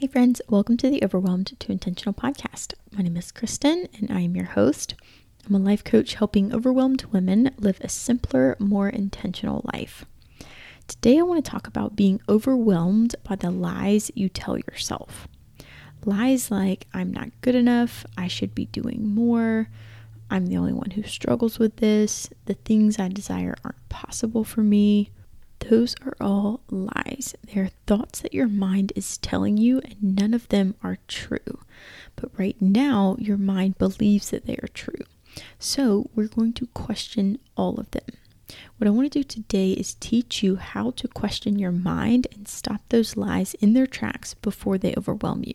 Hey, friends, welcome to the Overwhelmed to Intentional podcast. My name is Kristen, and I am your host. I'm a life coach helping overwhelmed women live a simpler, more intentional life. Today, I want to talk about being overwhelmed by the lies you tell yourself. Lies like, I'm not good enough, I should be doing more, I'm the only one who struggles with this, the things I desire aren't possible for me, those are all lies. They are thoughts that your mind is telling you, and none of them are true. But right now, your mind believes that they are true. So, we're going to question all of them. What I want to do today is teach you how to question your mind and stop those lies in their tracks before they overwhelm you.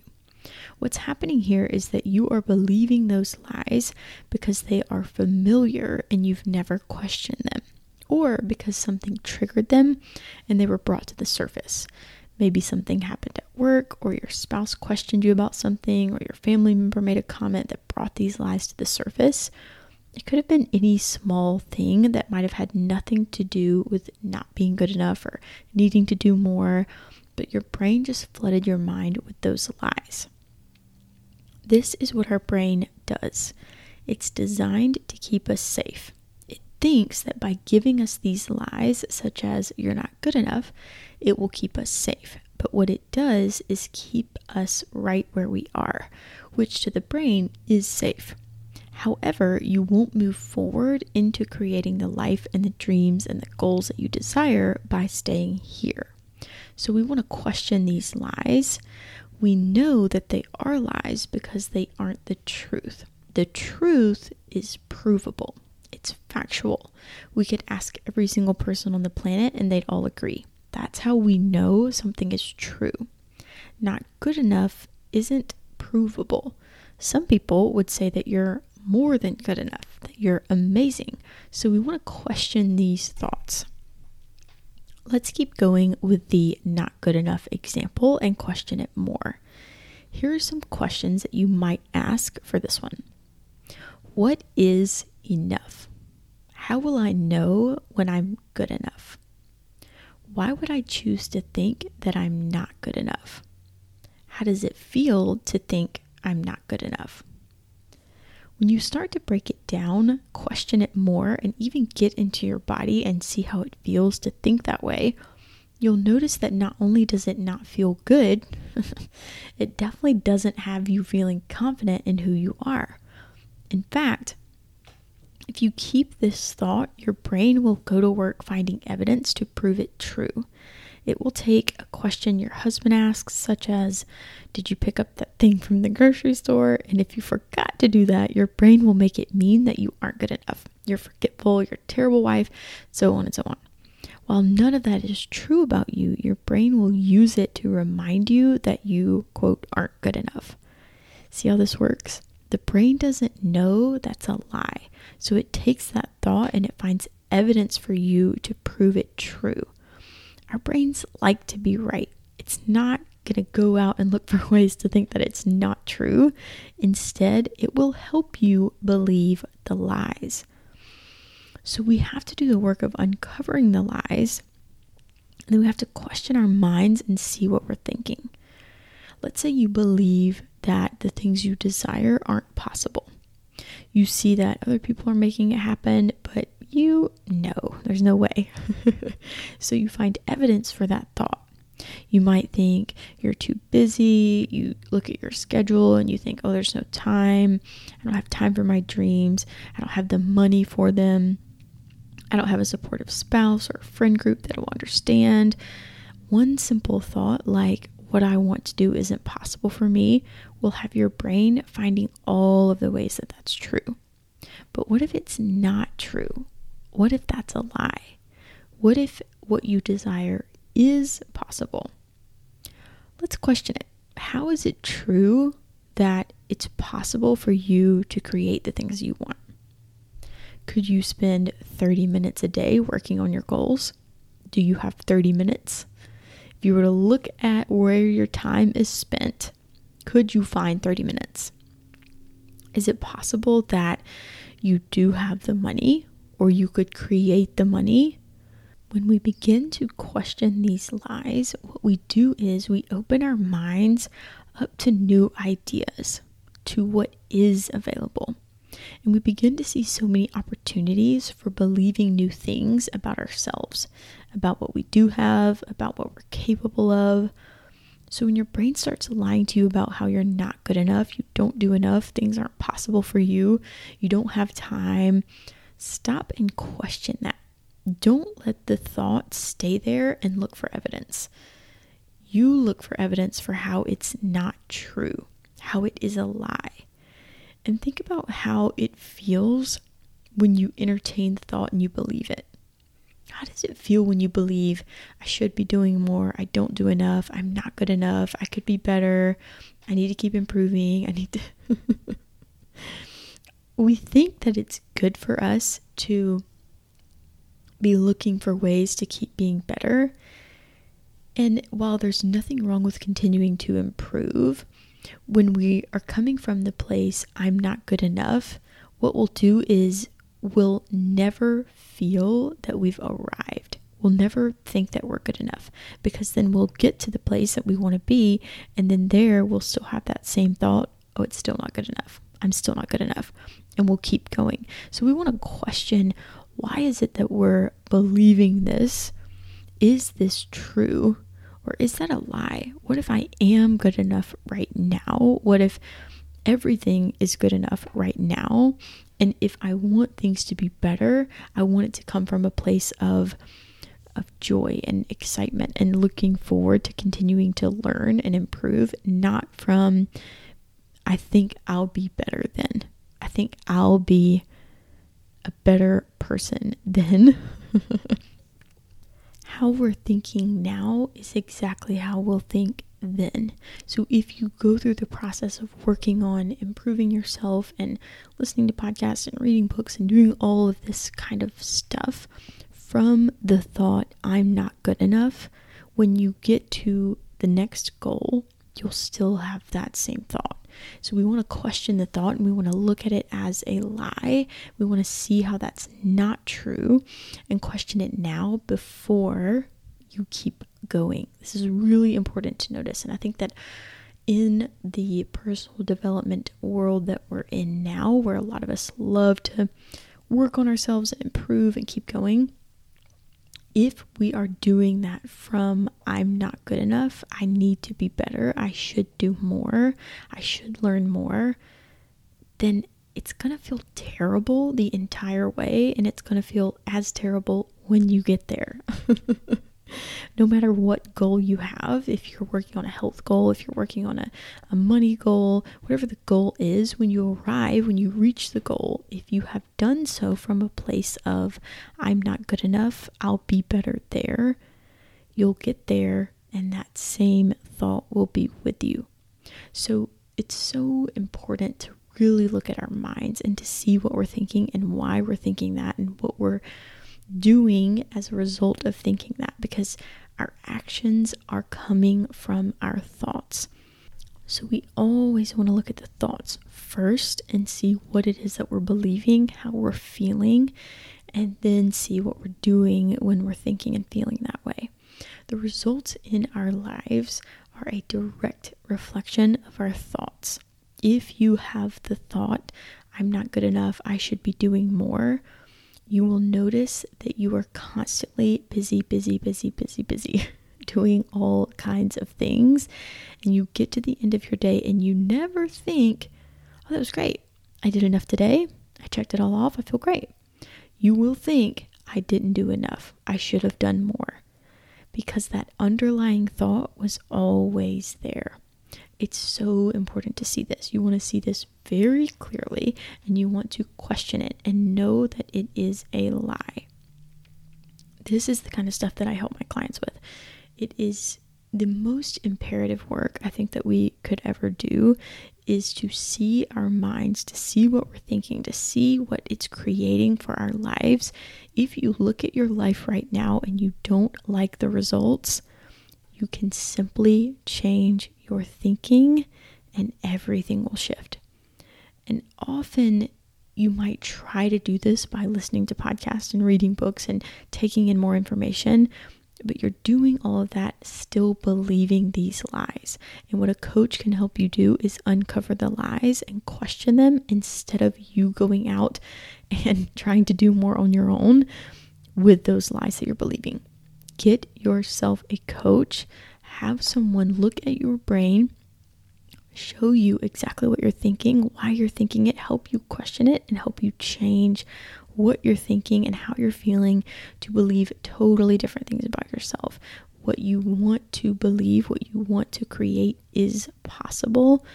What's happening here is that you are believing those lies because they are familiar and you've never questioned them or because something triggered them and they were brought to the surface. Maybe something happened at work, or your spouse questioned you about something, or your family member made a comment that brought these lies to the surface. It could have been any small thing that might have had nothing to do with not being good enough or needing to do more, but your brain just flooded your mind with those lies. This is what our brain does it's designed to keep us safe thinks that by giving us these lies, such as you're not good enough, it will keep us safe. But what it does is keep us right where we are, which to the brain is safe. However, you won't move forward into creating the life and the dreams and the goals that you desire by staying here. So, we want to question these lies. We know that they are lies because they aren't the truth. The truth is provable it's factual. We could ask every single person on the planet and they'd all agree. That's how we know something is true. Not good enough isn't provable. Some people would say that you're more than good enough, that you're amazing. So we want to question these thoughts. Let's keep going with the not good enough example and question it more. Here are some questions that you might ask for this one What is enough? How will I know when I'm good enough? Why would I choose to think that I'm not good enough? How does it feel to think I'm not good enough? When you start to break it down, question it more, and even get into your body and see how it feels to think that way, you'll notice that not only does it not feel good, it definitely doesn't have you feeling confident in who you are. In fact, if you keep this thought, your brain will go to work finding evidence to prove it true. It will take a question your husband asks, such as, Did you pick up that thing from the grocery store? And if you forgot to do that, your brain will make it mean that you aren't good enough. You're forgetful, you're a terrible wife, so on and so on. While none of that is true about you, your brain will use it to remind you that you, quote, aren't good enough. See how this works? The brain doesn't know that's a lie. So it takes that thought and it finds evidence for you to prove it true. Our brains like to be right. It's not going to go out and look for ways to think that it's not true. Instead, it will help you believe the lies. So we have to do the work of uncovering the lies. And then we have to question our minds and see what we're thinking. Let's say you believe that the things you desire aren't possible. You see that other people are making it happen, but you know there's no way. so you find evidence for that thought. You might think you're too busy. You look at your schedule and you think, oh, there's no time. I don't have time for my dreams. I don't have the money for them. I don't have a supportive spouse or friend group that will understand. One simple thought like, what I want to do isn't possible for me, will have your brain finding all of the ways that that's true. But what if it's not true? What if that's a lie? What if what you desire is possible? Let's question it. How is it true that it's possible for you to create the things you want? Could you spend 30 minutes a day working on your goals? Do you have 30 minutes? If you were to look at where your time is spent, could you find 30 minutes? Is it possible that you do have the money or you could create the money when we begin to question these lies, what we do is we open our minds up to new ideas, to what is available. And we begin to see so many opportunities for believing new things about ourselves, about what we do have, about what we're capable of. So when your brain starts lying to you about how you're not good enough, you don't do enough, things aren't possible for you, you don't have time, stop and question that. Don't let the thought stay there and look for evidence. You look for evidence for how it's not true, how it is a lie. And think about how it feels when you entertain the thought and you believe it. How does it feel when you believe, I should be doing more, I don't do enough, I'm not good enough, I could be better, I need to keep improving, I need to. we think that it's good for us to be looking for ways to keep being better. And while there's nothing wrong with continuing to improve, when we are coming from the place, I'm not good enough, what we'll do is we'll never feel that we've arrived. We'll never think that we're good enough because then we'll get to the place that we want to be, and then there we'll still have that same thought oh, it's still not good enough. I'm still not good enough. And we'll keep going. So we want to question why is it that we're believing this? Is this true? Or is that a lie? What if I am good enough right now? What if everything is good enough right now? And if I want things to be better, I want it to come from a place of of joy and excitement and looking forward to continuing to learn and improve, not from I think I'll be better then. I think I'll be a better person then. how we're thinking now is exactly how we'll think then. So if you go through the process of working on improving yourself and listening to podcasts and reading books and doing all of this kind of stuff from the thought, I'm not good enough, when you get to the next goal, you'll still have that same thought. So we want to question the thought and we want to look at it as a lie. We want to see how that's not true and question it now before you keep going. This is really important to notice. And I think that in the personal development world that we're in now, where a lot of us love to work on ourselves and improve and keep going, if we are doing that from I'm not good enough, I need to be better, I should do more, I should learn more, then it's going to feel terrible the entire way and it's going to feel as terrible when you get there. no matter what goal you have, if you're working on a health goal, if you're working on a, a money goal, whatever the goal is, when you arrive, when you reach the goal, if you have done so from a place of, I'm not good enough, I'll be better there, you'll get there and that same thought will be with you. So it's so important to really look at our minds and to see what we're thinking and why we're thinking that and what we're doing as a result of thinking that because our actions are coming from our thoughts. So we always want to look at the thoughts first and see what it is that we're believing, how we're feeling, and then see what we're doing when we're thinking and feeling that way. The results in our lives are a direct reflection of our thoughts. If you have the thought, I'm not good enough, I should be doing more, you will notice that you are constantly busy, busy, busy, busy, busy, doing all kinds of things. And you get to the end of your day and you never think, oh, that was great. I did enough today. I checked it all off. I feel great. You will think, I didn't do enough. I should have done more. Because that underlying thought was always there. It's so important to see this. You want to see this very clearly and you want to question it and know that it is a lie. This is the kind of stuff that I help my clients with. It is the most imperative work I think that we could ever do is to see our minds, to see what we're thinking, to see what it's creating for our lives. If you look at your life right now and you don't like the results, you can simply change your thinking and everything will shift. And often you might try to do this by listening to podcasts and reading books and taking in more information, but you're doing all of that still believing these lies. And what a coach can help you do is uncover the lies and question them instead of you going out and trying to do more on your own with those lies that you're believing. Get yourself a coach, have someone look at your brain show you exactly what you're thinking, why you're thinking it, help you question it, and help you change what you're thinking and how you're feeling to believe totally different things about yourself. What you want to believe, what you want to create is possible.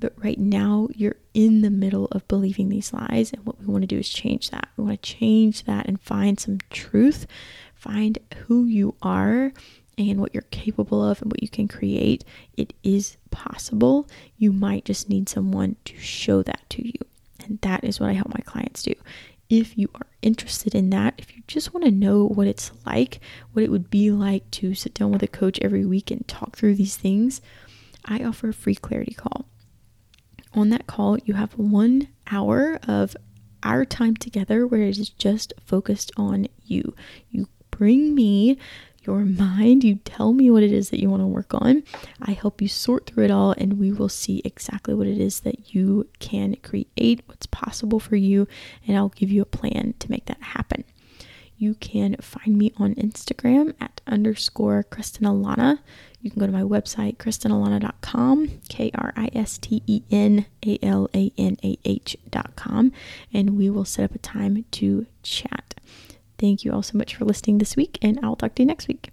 But right now, you're in the middle of believing these lies. And what we want to do is change that. We want to change that and find some truth, find who you are and what you're capable of and what you can create, it is possible. You might just need someone to show that to you. And that is what I help my clients do. If you are interested in that, if you just want to know what it's like, what it would be like to sit down with a coach every week and talk through these things, I offer a free clarity call. On that call, you have one hour of our time together where it is just focused on you. You bring me your mind. You tell me what it is that you want to work on. I help you sort through it all, and we will see exactly what it is that you can create, what's possible for you, and I'll give you a plan to make that happen. You can find me on Instagram at underscore Kristen Alanah. You can go to my website, KristenAlanah.com, K R I S T E N A L A N A H.com, and we will set up a time to chat. Thank you all so much for listening this week, and I'll talk to you next week.